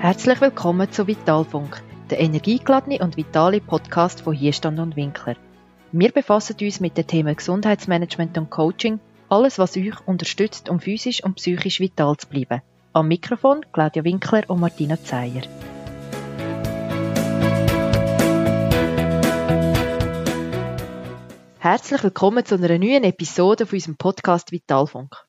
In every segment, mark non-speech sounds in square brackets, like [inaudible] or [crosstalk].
Herzlich willkommen zu Vitalfunk, der energiegeladene und vitale Podcast von Hierstand und Winkler. Wir befassen uns mit den Themen Gesundheitsmanagement und Coaching, alles was euch unterstützt, um physisch und psychisch vital zu bleiben. Am Mikrofon Claudia Winkler und Martina Zeyer. Herzlich willkommen zu einer neuen Episode von unserem Podcast Vitalfunk.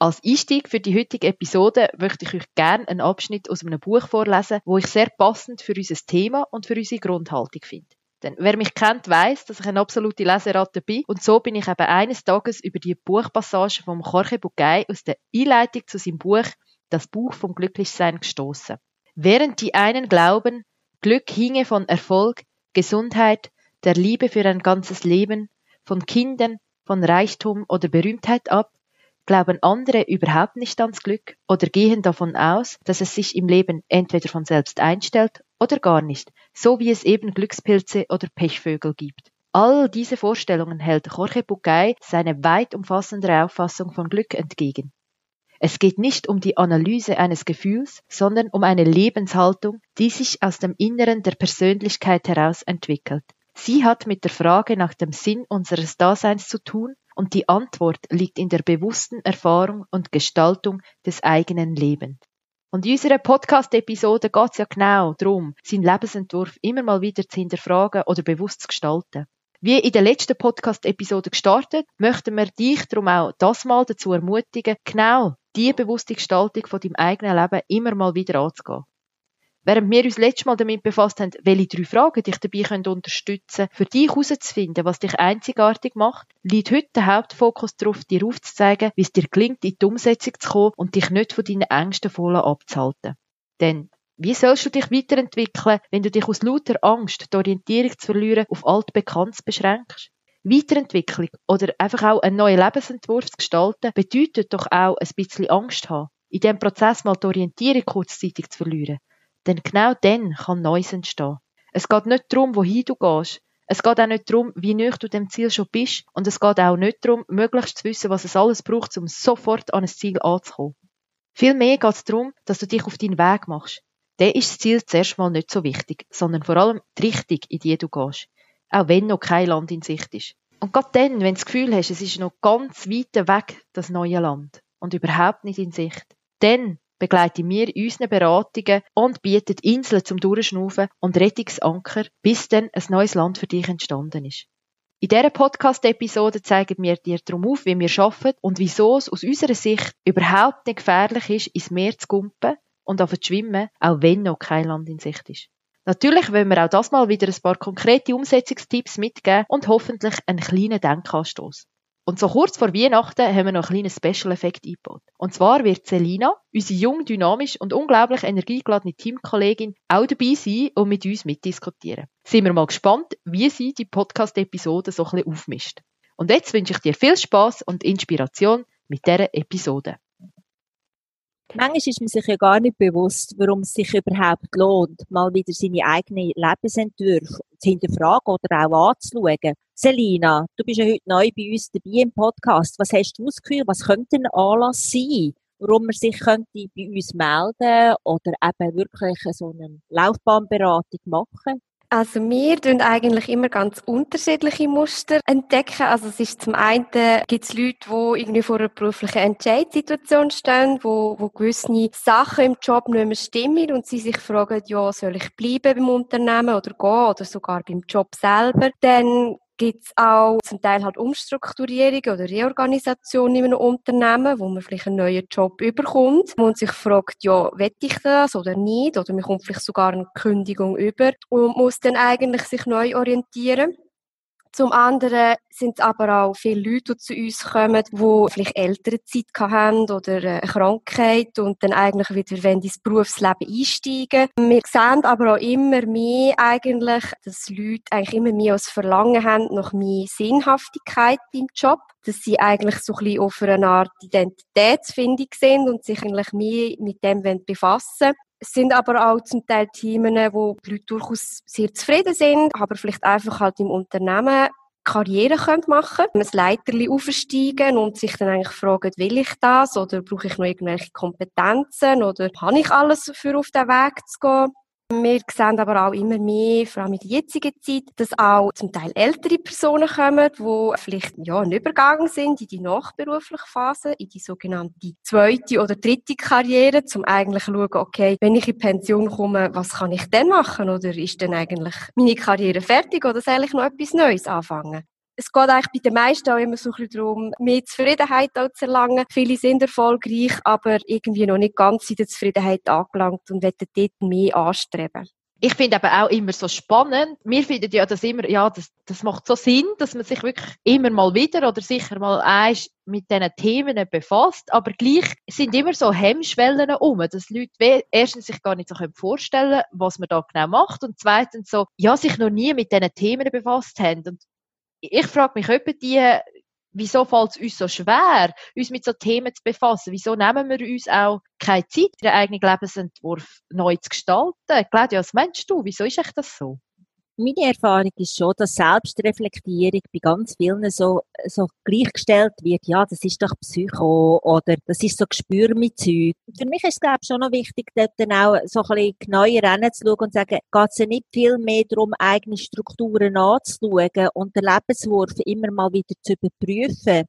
Als Einstieg für die heutige Episode möchte ich euch gerne einen Abschnitt aus einem Buch vorlesen, wo ich sehr passend für unser Thema und für unsere Grundhaltung finde. Denn wer mich kennt, weiß, dass ich eine absolute Leseratte bin und so bin ich eben eines Tages über die Buchpassage vom Jorge Bugay aus der Einleitung zu seinem Buch Das Buch vom Glücklichsein gestoßen. Während die einen glauben, Glück hinge von Erfolg, Gesundheit, der Liebe für ein ganzes Leben, von Kindern, von Reichtum oder Berühmtheit ab, glauben andere überhaupt nicht ans Glück oder gehen davon aus, dass es sich im Leben entweder von selbst einstellt oder gar nicht, so wie es eben Glückspilze oder Pechvögel gibt. All diese Vorstellungen hält Jorge Bucay seine weit umfassendere Auffassung von Glück entgegen. Es geht nicht um die Analyse eines Gefühls, sondern um eine Lebenshaltung, die sich aus dem Inneren der Persönlichkeit heraus entwickelt. Sie hat mit der Frage nach dem Sinn unseres Daseins zu tun und die Antwort liegt in der bewussten Erfahrung und Gestaltung des eigenen Lebens. Und in unserer Podcast-Episode geht es ja genau darum, seinen Lebensentwurf immer mal wieder zu hinterfragen oder bewusst zu gestalten. Wie in der letzten Podcast-Episode gestartet, möchten wir dich darum auch das mal dazu ermutigen, genau die bewusste Gestaltung von deinem eigenen Leben immer mal wieder anzugehen. Während wir uns letztes Mal damit befasst haben, welche drei Fragen dich dabei können unterstützen können, für dich herauszufinden, was dich einzigartig macht, liegt heute der Hauptfokus darauf, dir aufzuzeigen, wie es dir gelingt, in die Umsetzung zu kommen und dich nicht von deinen Ängsten voll abzuhalten. Denn wie sollst du dich weiterentwickeln, wenn du dich aus lauter Angst, die Orientierung zu verlieren, auf altbekanntes beschränkst? Weiterentwicklung oder einfach auch einen neuen Lebensentwurf zu gestalten, bedeutet doch auch ein bisschen Angst haben. In diesem Prozess mal die Orientierung kurzzeitig zu verlieren. Denn genau dann kann Neues entstehen. Es geht nicht darum, wohin du gehst. Es geht auch nicht darum, wie nah du dem Ziel schon bist. Und es geht auch nicht darum, möglichst zu wissen, was es alles braucht, um sofort an ein Ziel anzukommen. Vielmehr geht es darum, dass du dich auf deinen Weg machst. Dann ist das Ziel zuerst mal nicht so wichtig, sondern vor allem die Richtung, in die du gehst. Auch wenn noch kein Land in Sicht ist. Und gerade dann, wenn du das Gefühl hast, es ist noch ganz weit weg, das neue Land, und überhaupt nicht in Sicht, dann begleiten wir unsere Beratungen und bieten Inseln zum Durchschnaufen und Rettungsanker, bis dann ein neues Land für dich entstanden ist. In dieser Podcast-Episode zeigen wir dir darum auf, wie wir arbeiten und wieso es aus unserer Sicht überhaupt nicht gefährlich ist, ins Meer zu kumpen und auf zu schwimmen, auch wenn noch kein Land in Sicht ist. Natürlich wollen wir auch das mal wieder ein paar konkrete Umsetzungstipps mitgeben und hoffentlich einen kleinen Denkanstoß. Und so kurz vor Weihnachten haben wir noch einen kleinen Special-Effekt eingebaut. Und zwar wird Selina, unsere jung, dynamisch und unglaublich energiegeladene Teamkollegin, auch dabei sein und mit uns mitdiskutieren. Sind wir mal gespannt, wie sie die Podcast-Episode so ein bisschen aufmischt. Und jetzt wünsche ich dir viel Spaß und Inspiration mit dieser Episode. Manchmal ist man sich ja gar nicht bewusst, warum es sich überhaupt lohnt, mal wieder seine eigenen Lebensentwürfe zu hinterfragen oder auch anzuschauen. Selina, du bist ja heute neu bei uns dabei im Podcast. Was hast du ausgehört? Was könnte ein Anlass sein, warum man sich könnte bei uns melden oder eben wirklich so eine Laufbahnberatung machen? Also wir tun eigentlich immer ganz unterschiedliche Muster entdecken. Also es ist zum einen gibt es Leute, die irgendwie vor einer beruflichen Entscheidungssituation stehen, wo, wo gewisse Sachen im Job nicht mehr stimmen und sie sich fragen, ja, soll ich bleiben beim Unternehmen oder gehen oder sogar beim Job selber. Dann gibt es auch zum Teil halt Umstrukturierungen oder Reorganisationen in einem Unternehmen, wo man vielleicht einen neuen Job überkommt und sich fragt, ja, will ich das oder nicht? Oder man kommt vielleicht sogar eine Kündigung über und muss dann eigentlich sich neu orientieren. Zum anderen sind es aber auch viele Leute, die zu uns kommen, die vielleicht ältere Zeit haben oder eine Krankheit und dann eigentlich wieder ins Berufsleben einsteigen. Wir sehen aber auch immer mehr eigentlich, dass Leute eigentlich immer mehr als Verlangen haben nach mehr Sinnhaftigkeit im Job dass sie eigentlich so ein bisschen auf eine Art Identitätsfindung sind und sich eigentlich mehr mit dem befassen es sind aber auch zum Teil Themen, wo die Leute durchaus sehr zufrieden sind, aber vielleicht einfach halt im Unternehmen Karriere machen können, ein Leiterli aufsteigen und sich dann eigentlich fragen, will ich das oder brauche ich noch irgendwelche Kompetenzen oder habe ich alles für auf den Weg zu gehen? Wir sehen aber auch immer mehr, vor allem in der jetzigen Zeit, dass auch zum Teil ältere Personen kommen, die vielleicht ja, ein Übergang sind in die nachberufliche Phase, in die sogenannte zweite oder dritte Karriere, um eigentlich zu schauen, okay, wenn ich in Pension komme, was kann ich denn machen? Oder ist denn eigentlich meine Karriere fertig oder soll ich noch etwas Neues anfangen? Es geht eigentlich bei den meisten auch immer so ein bisschen darum, mehr Zufriedenheit zu erlangen. Viele sind erfolgreich, aber irgendwie noch nicht ganz in der Zufriedenheit angelangt und wollen dort mehr anstreben. Ich finde aber auch immer so spannend. Wir finden ja das immer, ja, das, das macht so Sinn, dass man sich wirklich immer mal wieder oder sicher mal eins mit diesen Themen befasst. Aber gleich sind immer so Hemmschwellen um, dass Leute erstens sich gar nicht so vorstellen können, was man da genau macht und zweitens so, ja, sich noch nie mit diesen Themen befasst haben. Und ich frage mich etwa die, wieso fällt es uns so schwer, uns mit so Themen zu befassen? Wieso nehmen wir uns auch keine Zeit, den eigenen Lebensentwurf neu zu gestalten? Claudia, was meinst du? Wieso ist echt das so? Meine Erfahrung ist schon, dass Selbstreflektierung bei ganz vielen so, so gleichgestellt wird. Ja, das ist doch Psycho oder das ist so Gespür mit Zeug. Für mich ist es, glaube ich, schon noch wichtig, dort dann auch so ein bisschen genauer hinzuschauen und zu sagen, geht es ja nicht viel mehr darum, eigene Strukturen anzuschauen und den Lebenswurf immer mal wieder zu überprüfen.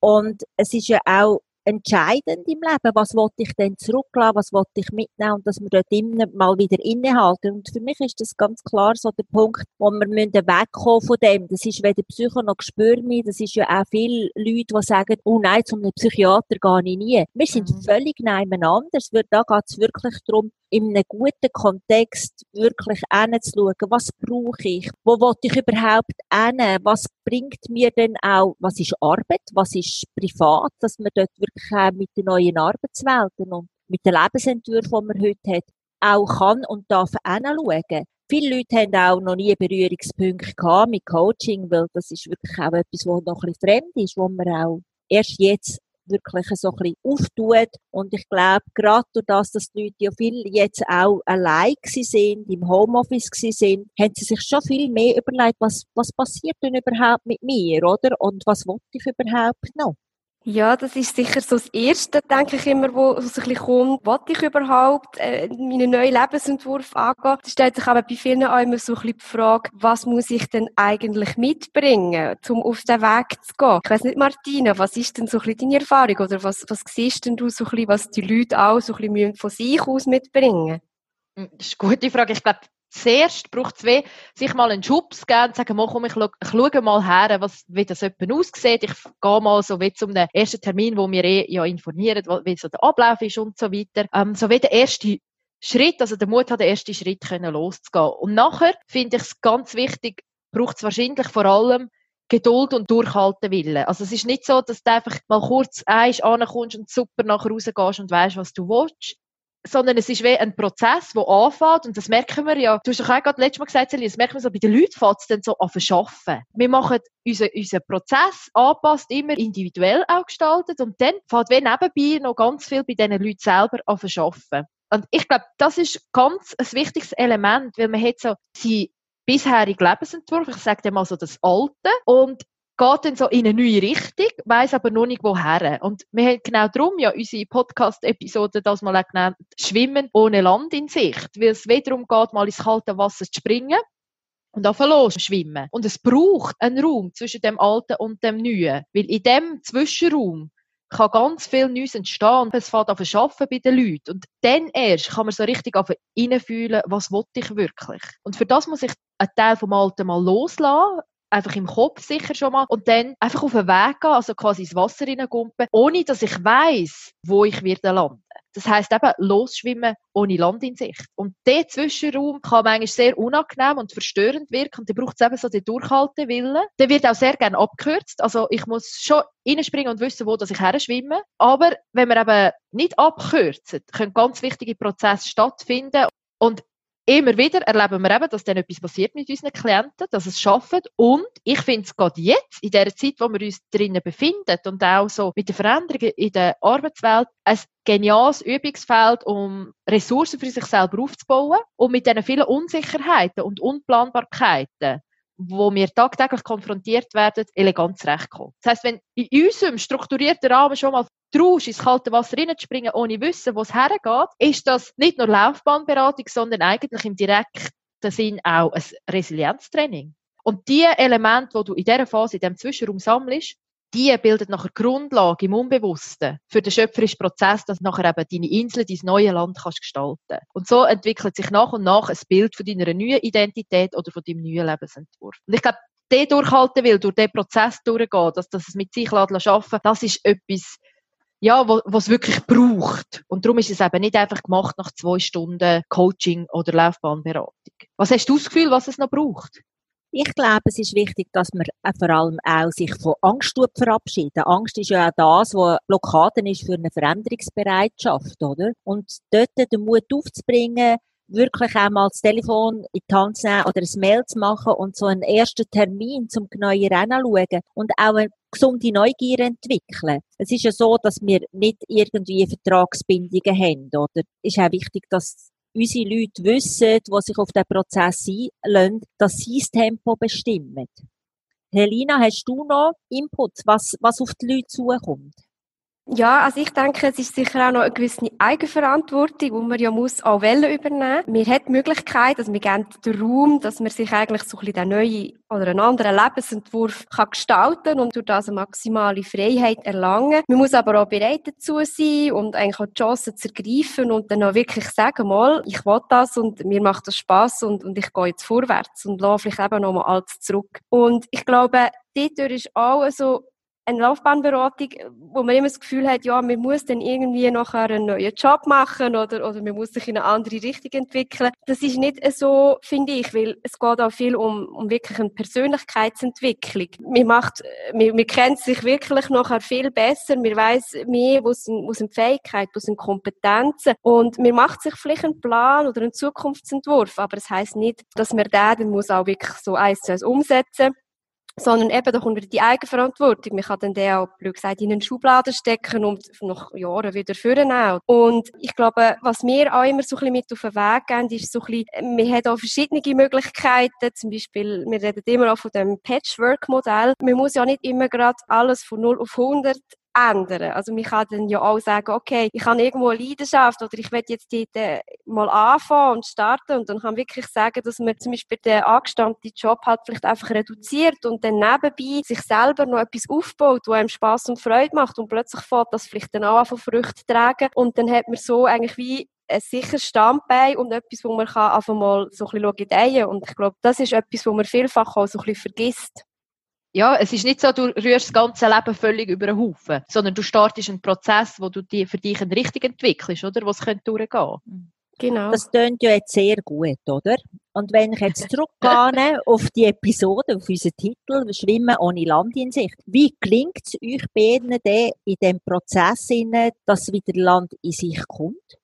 Und es ist ja auch entscheidend im Leben. Was wollte ich denn zurücklassen? Was wollte ich mitnehmen? Und dass wir dort immer mal wieder innehalten. Und für mich ist das ganz klar so der Punkt, wo wir müssen wegkommen von dem. Das ist weder Psycho noch Gespür mehr. Das ist ja auch viele Leute, die sagen, oh nein, zum Psychiater gehe ich nie. Wir sind mhm. völlig nebeneinander. Da geht es wirklich darum, in einem guten Kontext wirklich hinzuschauen, was brauche ich, wo will ich überhaupt hin, was bringt mir denn auch, was ist Arbeit, was ist privat, dass man dort wirklich auch mit den neuen Arbeitswelten und mit den Lebensentwürfen, die man heute hat, auch kann und darf hinschauen. Viele Leute haben auch noch nie Berührungspunkte gehabt mit Coaching, weil das ist wirklich auch etwas, was noch ein bisschen fremd ist, wo man auch erst jetzt wirklich so ein bisschen auftut. Und ich glaube, gerade durch das, dass die Leute ja viel jetzt auch allein sind, im Homeoffice sind, haben sie sich schon viel mehr überlegt, was, was passiert denn überhaupt mit mir, oder? Und was wollte ich überhaupt noch? Ja, das ist sicher so das Erste, denke ich immer, wo, so ein bisschen kommt. Was ich überhaupt äh, meinen neuen Lebensentwurf angehen? Da stellt sich aber bei vielen auch immer so ein bisschen die Frage, was muss ich denn eigentlich mitbringen, um auf den Weg zu gehen? Ich weiss nicht, Martina, was ist denn so ein bisschen deine Erfahrung? Oder was, was siehst denn du so ein bisschen, was die Leute auch so ein bisschen von sich aus mitbringen? Hm, das ist eine gute Frage. Ich glaube, zuerst braucht es weh, sich mal einen Schubs geben und sagen, komm, ich, ich schaue mal her, was, wie das jemand aussieht. Ich gehe mal so wie zum ersten Termin, wo wir eh, ja informieren, wie so der Ablauf ist und so weiter. Ähm, so wie der erste Schritt, also der Mut hat, den ersten Schritt können loszugehen. Und nachher finde ich es ganz wichtig, braucht es wahrscheinlich vor allem Geduld und Durchhalten Willen. Also es ist nicht so, dass du einfach mal kurz eins ankommst und super nachher rausgehst und weißt, was du willst, sondern es ist wie ein Prozess, der anfängt und das merken wir ja, du hast doch auch gerade letztes Mal gesagt, Celine, das merken wir so, bei den Leuten fängt es dann so an verschaffen. Wir machen unseren, unseren Prozess anpasst, immer individuell auch gestaltet und dann fängt wie nebenbei noch ganz viel bei diesen Leuten selber an verschaffen. Und ich glaube, das ist ganz ein wichtiges Element, weil man hat so sie bisherige Lebensentwurf, ich sage dir mal so das Alte, und geht dann so in eine neue Richtung, weiß aber noch nicht woher. Und wir haben genau darum ja unsere Podcast-Episode das mal genannt, Schwimmen ohne Land in Sicht, weil es wiederum geht, mal ins kalte Wasser zu springen und los schwimmen. Und es braucht einen Raum zwischen dem Alten und dem Neuen, weil in dem Zwischenraum kann ganz viel Neues entstehen es fängt an Schaffen bei den Leuten. Und dann erst kann man so richtig auf fühlen, was will ich wirklich. Und für das muss ich einen Teil vom Alten mal loslassen, einfach im Kopf sicher schon mal und dann einfach auf den Weg gehen, also quasi ins Wasser hineingumpen, ohne dass ich weiß, wo ich werde landen. Das heißt eben losschwimmen ohne Land in Sicht. Und der Zwischenraum kann manchmal sehr unangenehm und verstörend wirken. Und da braucht es eben so den Durchhaltewillen. Der wird auch sehr gerne abgekürzt. Also ich muss schon reinspringen und wissen, wo dass ich her schwimme. Aber wenn wir eben nicht abkürzen, können ganz wichtige Prozesse stattfinden. Und immer wieder erleben wir eben, dass dann etwas passiert mit unseren Klienten, dass es schaffen. Und ich finde es gerade jetzt, in der Zeit, wo wir uns drinnen befinden und auch so mit den Veränderungen in der Arbeitswelt, ein geniales Übungsfeld, um Ressourcen für sich selber aufzubauen und mit diesen vielen Unsicherheiten und Unplanbarkeiten wo wir tagtäglich konfrontiert werden, elegant zurechtkommen. Das heisst, wenn in unserem strukturierten Rahmen schon mal traust, ins kalte Wasser reinzuspringen, ohne wissen, wo es hergeht, ist das nicht nur Laufbahnberatung, sondern eigentlich im direkten Sinn auch ein Resilienztraining. Und die Elemente, die du in dieser Phase, in diesem Zwischenraum sammelst, die bildet nachher Grundlage im Unbewussten für den schöpferischen Prozess, dass nachher eben deine Insel, dein neue Land kannst gestalten. Und so entwickelt sich nach und nach ein Bild von deiner neuen Identität oder von deinem neuen Lebensentwurf. Und ich glaube, der durchhalten will, durch den Prozess durchgehen, dass das mit sich schaffen das ist etwas, ja, was wirklich braucht. Und darum ist es eben nicht einfach gemacht nach zwei Stunden Coaching oder Laufbahnberatung. Was hast du das Gefühl, was es noch braucht? Ich glaube, es ist wichtig, dass man vor allem auch sich von Angst verabschieden. Angst ist ja auch das, was Blockaden ist für eine Veränderungsbereitschaft, oder? Und dort den Mut aufzubringen, wirklich einmal das Telefon in die Hand zu nehmen oder ein Mail zu machen und so einen ersten Termin zum genauen Rennen schauen und auch gesunde Neugier entwickeln. Es ist ja so, dass wir nicht irgendwie Vertragsbindungen haben, oder? Ist auch wichtig, dass unsere Leute wissen, die sich auf den Prozess einlassen, dass sie das Tempo bestimmen. Helena, hast du noch Input, was, was auf die Leute zukommt? Ja, also ich denke, es ist sicher auch noch eine gewisse Eigenverantwortung, die man ja muss auch Wellen übernehmen. Wir haben die Möglichkeit, also wir geben den Raum, dass man sich eigentlich so ein bisschen den neuen oder einen anderen Lebensentwurf kann gestalten und durch das eine maximale Freiheit erlangen. Man muss aber auch bereit dazu sein und eigentlich auch die Chancen zu ergreifen und dann auch wirklich sagen, mal, ich will das und mir macht das Spaß und, und ich gehe jetzt vorwärts und lasse vielleicht eben nochmal alles zurück. Und ich glaube, dort ist auch so eine Laufbahnberatung, wo man immer das Gefühl hat, ja, man muss dann irgendwie nachher einen neuen Job machen oder, oder man muss sich in eine andere Richtung entwickeln. Das ist nicht so, finde ich, weil es geht auch viel um, um wirklich eine Persönlichkeitsentwicklung. Man macht, man, man kennt sich wirklich nachher viel besser, man weiß mehr, wo sind, wo sind Fähigkeiten, wo sind Kompetenzen und man macht sich vielleicht einen Plan oder einen Zukunftsentwurf, aber es heißt nicht, dass man den dann muss auch wirklich so eins zu eins umsetzen sondern eben, da kommt wieder die Eigenverantwortung. Man kann dann den auch, blöd gesagt, in eine Schublade stecken und nach Jahren wieder vornehmen. Und ich glaube, was wir auch immer so ein bisschen mit auf den Weg geben, ist so ein bisschen, wir haben auch verschiedene Möglichkeiten. Zum Beispiel, wir reden immer auch von dem Patchwork-Modell. Man muss ja nicht immer gerade alles von 0 auf 100 ändern. Also man kann dann ja auch sagen, okay, ich habe irgendwo eine Leidenschaft oder ich will jetzt dort äh, mal anfangen und starten. Und dann kann man wirklich sagen, dass man zum Beispiel den angestammten Job halt vielleicht einfach reduziert und dann nebenbei sich selber noch etwas aufbaut, wo einem Spaß und Freude macht und plötzlich fällt das vielleicht dann auch von Früchte tragen. Und dann hat man so eigentlich wie ein sicheres Standbein und etwas, wo man einfach mal so ein bisschen gedeihen und ich glaube, das ist etwas, wo man vielfach auch so ein bisschen vergisst ja, es ist nicht so, du rührst das ganze Leben völlig über den Haufen, sondern du startest einen Prozess, wo du die, für dich eine Richtung entwickelst, oder? Was könnte durchgehen. Mhm. Genau. Das klingt ja jetzt sehr gut, oder? Und wenn ich jetzt zurückgehe [laughs] auf die Episode, auf unseren Titel, Schwimmen ohne Land in Sicht, wie gelingt es euch beiden in dem Prozess, dass wieder Land in sich kommt?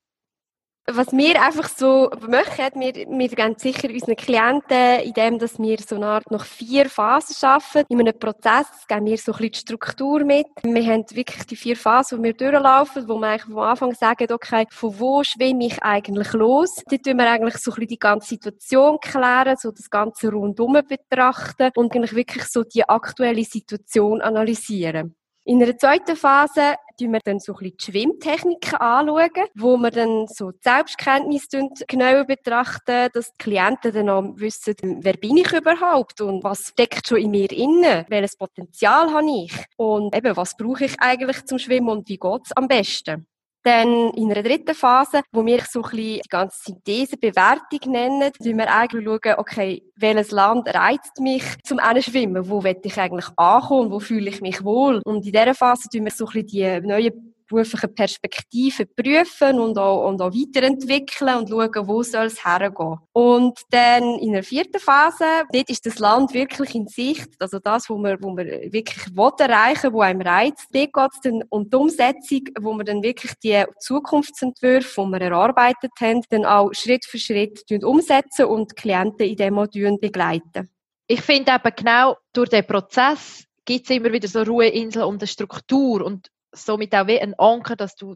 Was wir einfach so machen, wir, wir geben sicher unseren Klienten, indem dass wir so eine Art noch vier Phasen schaffen. In einem Prozess geben wir so ein bisschen die Struktur mit. Wir haben wirklich die vier Phasen, die wir durchlaufen, wo wir eigentlich am Anfang sagen, okay, von wo schwimme ich eigentlich los? Dort tun wir eigentlich so ein bisschen die ganze Situation klären, so das ganze rundum betrachten und eigentlich wirklich so die aktuelle Situation analysieren. In einer zweiten Phase schauen wir dann so ein bisschen die Schwimmtechniken anschauen, wo wir dann so die Selbstkenntnis genauer betrachten, dass die Klienten dann auch wissen, wer bin ich überhaupt und was steckt schon in mir inne, welches Potenzial habe ich und eben, was brauche ich eigentlich zum Schwimmen und wie geht es am besten. Dann in einer dritten Phase, wo wir so ein bisschen die ganze Synthesebewertung nennen, schauen wir eigentlich okay, welches Land reizt mich zum einen schwimmen? Wo will ich eigentlich ankommen? Wo fühle ich mich wohl? Und in dieser Phase tun wir so ein bisschen die neuen beruflichen Perspektiven prüfen und auch, und auch weiterentwickeln und schauen, wo soll es hergehen. Und dann in der vierten Phase, dort ist das Land wirklich in Sicht, also das, wo man, wo man wirklich will erreichen wo einem reizt. Dort geht es dann um die Umsetzung, wo wir dann wirklich die Zukunftsentwürfe, die wir erarbeitet haben, dann auch Schritt für Schritt umsetzen und die Klienten in dem begleiten. Ich finde eben genau durch den Prozess gibt es immer wieder so Ruheinseln und eine Struktur und somit auch wie ein Anker, dass du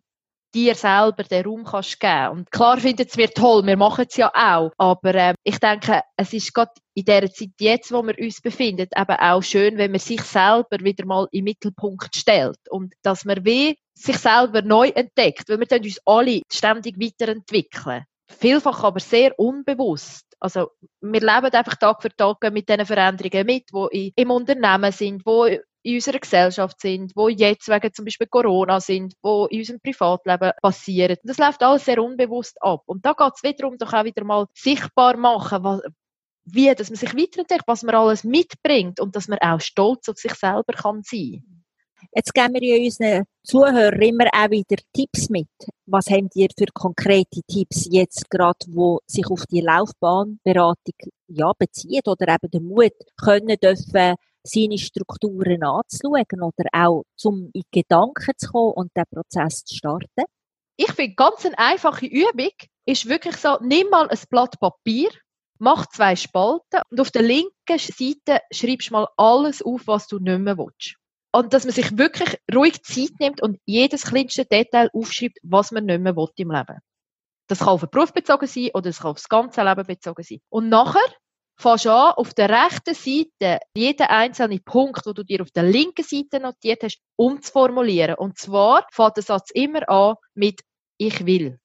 dir selber den Raum kannst geben. Und klar findet es mir toll, wir machen es ja auch, aber äh, ich denke, es ist gerade in der Zeit jetzt, wo wir uns befinden, eben auch schön, wenn man sich selber wieder mal im Mittelpunkt stellt und dass man wie sich selber neu entdeckt, weil wir uns alle ständig weiterentwickeln. Vielfach aber sehr unbewusst. Also, wir leben einfach Tag für Tag mit diesen Veränderungen mit, die im Unternehmen sind, die in unserer Gesellschaft sind, wo jetzt wegen zum Beispiel Corona sind, wo in unserem Privatleben passieren. Das läuft alles sehr unbewusst ab. Und da geht es wiederum doch auch wieder mal sichtbar machen, was, wie, dass man sich weiterentdeckt, was man alles mitbringt und dass man auch stolz auf sich selber kann sein. Jetzt geben wir ja unseren Zuhörern immer auch wieder Tipps mit. Was habt ihr für konkrete Tipps jetzt gerade, wo sich auf die Laufbahnberatung ja, bezieht oder eben den Mut können dürfen, seine Strukturen anzuschauen oder auch zum in Gedanken zu kommen und den Prozess zu starten? Ich finde, ganz eine einfache Übung ist wirklich so, nimm mal ein Blatt Papier, mach zwei Spalten und auf der linken Seite schreibst du mal alles auf, was du nicht mehr willst. Und dass man sich wirklich ruhig Zeit nimmt und jedes kleinste Detail aufschreibt, was man nicht mehr will im Leben. Das kann auf den Beruf bezogen sein oder es kann auf das ganze Leben bezogen sein. Und nachher fängst du an, auf der rechten Seite jeden einzelnen Punkt, wo du dir auf der linken Seite notiert hast, umzuformulieren. Und zwar fängt der Satz immer an mit Ich will.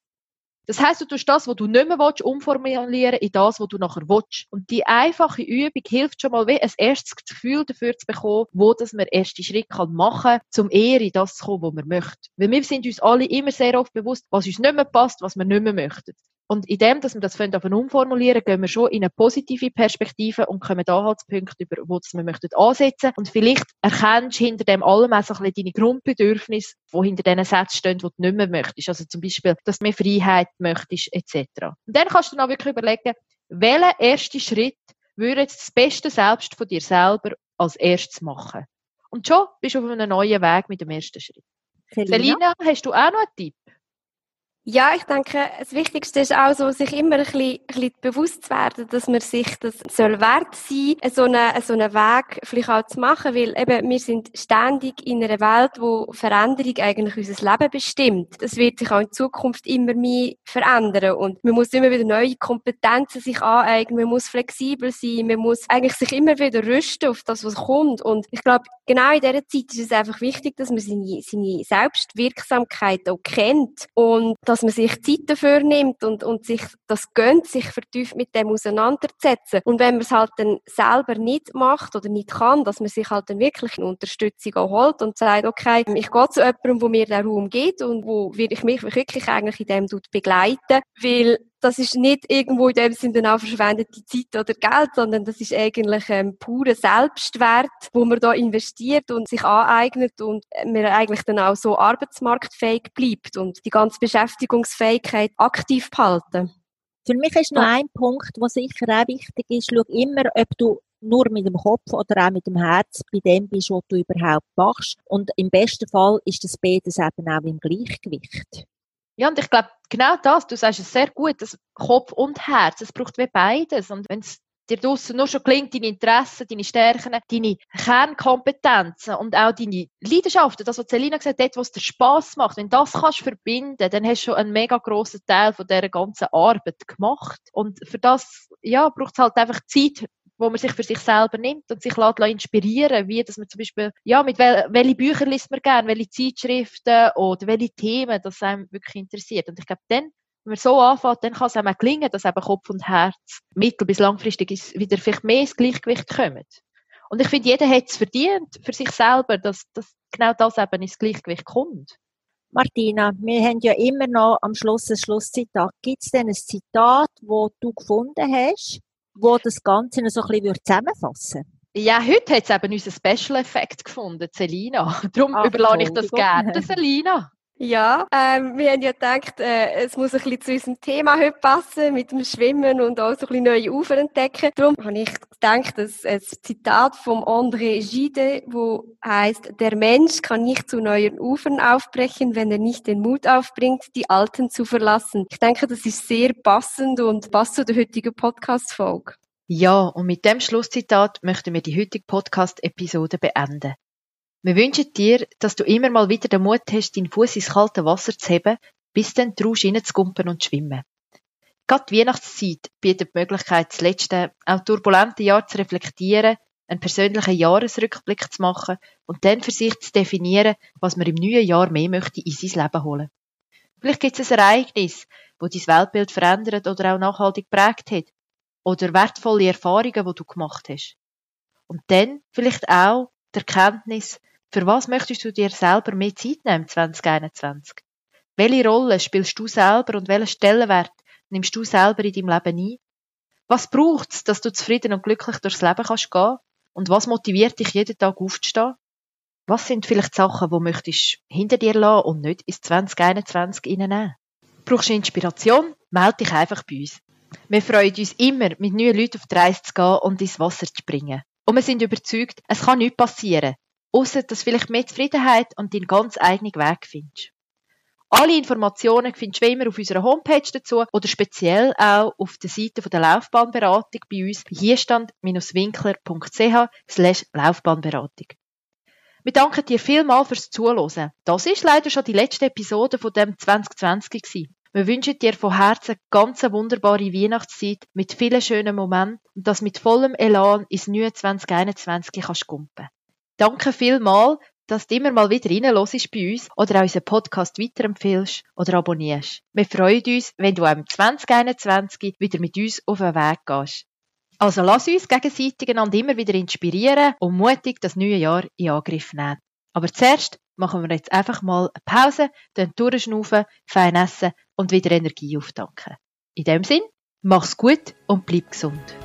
Das heißt, du tust das, was du nicht mehr willst, umformulieren in das, was du nachher willst. Und die einfache Übung hilft schon mal, wie ein erstes Gefühl dafür zu bekommen, wo das man erste Schritt machen kann, um eher in das zu kommen, was man möchte. Weil wir sind uns alle immer sehr oft bewusst, was uns nicht mehr passt, was wir nicht mehr möchten. Und in dem, dass wir das auf umformulieren, gehen wir schon in eine positive Perspektive und kommen Anhaltspunkte über, wo wir möchten ansetzen. Und vielleicht erkennst du hinter dem allem auch so ein bisschen deine Grundbedürfnisse, die hinter diesen Sätzen stehen, die du nicht mehr möchtest. Also zum Beispiel, dass du mehr Freiheit möchtest, etc. Und dann kannst du dann auch wirklich überlegen, welchen ersten Schritt würde jetzt das beste Selbst von dir selber als erstes machen? Und schon bist du auf einem neuen Weg mit dem ersten Schritt. Selina, Selina hast du auch noch einen Tipp? Ja, ich denke, das Wichtigste ist auch so, sich immer ein bisschen, ein bisschen bewusst zu werden, dass man sich das soll wert sein, so einen, so einen Weg vielleicht auch zu machen, weil eben wir sind ständig in einer Welt, wo Veränderung eigentlich unser Leben bestimmt. Das wird sich auch in Zukunft immer mehr verändern. Und man muss immer wieder neue Kompetenzen sich aneignen, man muss flexibel sein, man muss eigentlich sich immer wieder rüsten auf das, was kommt. Und ich glaube, genau in dieser Zeit ist es einfach wichtig, dass man seine, seine Selbstwirksamkeit auch kennt. Und dass man sich Zeit dafür nimmt und, und sich das gönnt, sich vertieft mit dem auseinanderzusetzen. Und wenn man es halt dann selber nicht macht oder nicht kann, dass man sich halt dann wirklich eine Unterstützung auch holt und sagt, okay, ich gehe zu jemandem, wo mir der Raum gibt und wo ich mich wirklich eigentlich in dem begleiten, weil das ist nicht irgendwo in dem Sinne dann auch verschwendete Zeit oder Geld, sondern das ist eigentlich ähm, pure Selbstwert, wo man da investiert und sich aneignet und man eigentlich dann auch so arbeitsmarktfähig bleibt und die ganze Beschäftigungsfähigkeit aktiv behalten. Für mich ist noch ein Punkt, der sicher auch wichtig ist. Schau immer, ob du nur mit dem Kopf oder auch mit dem Herz bei dem bist, was du überhaupt machst. Und im besten Fall ist das beides eben auch im Gleichgewicht. Ja, und ich glaube, genau das, du sagst es sehr gut, das Kopf und Herz, es braucht wie beides. Und wenn es dir draussen nur schon klingt, deine Interessen, deine Stärken, deine Kernkompetenzen und auch deine Leidenschaften, das, was Selina gesagt hat, was dir Spass macht, wenn das kannst verbinden, dann hast du schon einen mega grossen Teil von dieser ganzen Arbeit gemacht. Und für das, ja, braucht es halt einfach Zeit, wo man sich für sich selber nimmt und sich lässt, inspirieren wie dass man zum Beispiel, ja, mit wel, welche Bücher liest man gerne, welche Zeitschriften oder welche Themen, das einem wirklich interessiert. Und ich glaube, dann, wenn man so anfängt, dann kann es einem auch gelingen, dass eben Kopf und Herz mittel- bis langfristig ist, wieder vielleicht mehr ins Gleichgewicht kommen. Und ich finde, jeder hat es verdient für sich selber, dass, dass genau das eben ins Gleichgewicht kommt. Martina, wir haben ja immer noch am Schluss ein Schlusszitat. Gibt es denn ein Zitat, das du gefunden hast, wo das Ganze noch so ein bisschen zusammenfassen würde? Ja, heute hat es eben unseren Special Effekt gefunden, Selina. [laughs] Darum Ach, überlasse ich das gerne, Selina. Ja, ähm, wir haben ja gedacht, äh, es muss ein bisschen zu unserem Thema heute passen, mit dem Schwimmen und auch so ein bisschen neue Ufer entdecken. Darum habe ich gedacht, dass ein Zitat vom André Gide, wo heißt: Der Mensch kann nicht zu neuen Ufern aufbrechen, wenn er nicht den Mut aufbringt, die alten zu verlassen. Ich denke, das ist sehr passend und passt zu der heutigen Podcast-Folge. Ja, und mit dem Schlusszitat möchten wir die heutige Podcast-Episode beenden. Wir wünschen dir, dass du immer mal wieder den Mut hast, deinen Fuß ins kalte Wasser zu heben, bis dann traust reinzugumpen und schwimmen. Gerade die Weihnachtszeit bietet die Möglichkeit, das letzte, auch turbulente Jahr zu reflektieren, einen persönlichen Jahresrückblick zu machen und dann für sich zu definieren, was man im neuen Jahr mehr möchte in sein Leben holen. Vielleicht gibt es ein Ereignis, wo dein Weltbild verändert oder auch nachhaltig prägt hat. Oder wertvolle Erfahrungen, die du gemacht hast. Und dann vielleicht auch die Erkenntnis, für was möchtest du dir selber mehr Zeit nehmen 2021? Welche Rolle spielst du selber und welchen Stellenwert nimmst du selber in deinem Leben ein? Was braucht es, dass du zufrieden und glücklich durchs Leben kannst gehen? Und was motiviert dich jeden Tag aufzustehen? Was sind vielleicht Sachen, die möchtest hinter dir lassen und nicht ins 2021 hineinnehmen? Brauchst du Inspiration? Melde dich einfach bei uns. Wir freuen uns immer, mit neuen Leuten auf die Reise zu gehen und ins Wasser zu springen. Und wir sind überzeugt, es kann nichts passieren, außer dass du vielleicht mehr Zufriedenheit und deinen ganz eigenen Weg findest. Alle Informationen findest du wie immer auf unserer Homepage dazu oder speziell auch auf der Seite der Laufbahnberatung bei uns hierstand-winkler.ch Laufbahnberatung. Wir danken dir vielmals fürs Zuhören. Das ist leider schon die letzte Episode von dem 2020 gewesen. Wir wünschen dir von Herzen ganz eine wunderbare Weihnachtszeit mit vielen schönen Momenten und dass mit vollem Elan ins neue 2021 kannst kumpen. Danke vielmals, dass du immer mal wieder reinlässt bei uns oder auch unseren Podcast weiterempfehlst oder abonnierst. Wir freuen uns, wenn du auch im 2021 wieder mit uns auf den Weg gehst. Also lass uns gegenseitig einander immer wieder inspirieren und mutig das neue Jahr in Angriff nehmen. Aber zuerst machen wir jetzt einfach mal eine Pause, dann durchschnaufen, fein essen und wieder Energie auftanken. In dem Sinn, mach's gut und bleib gesund.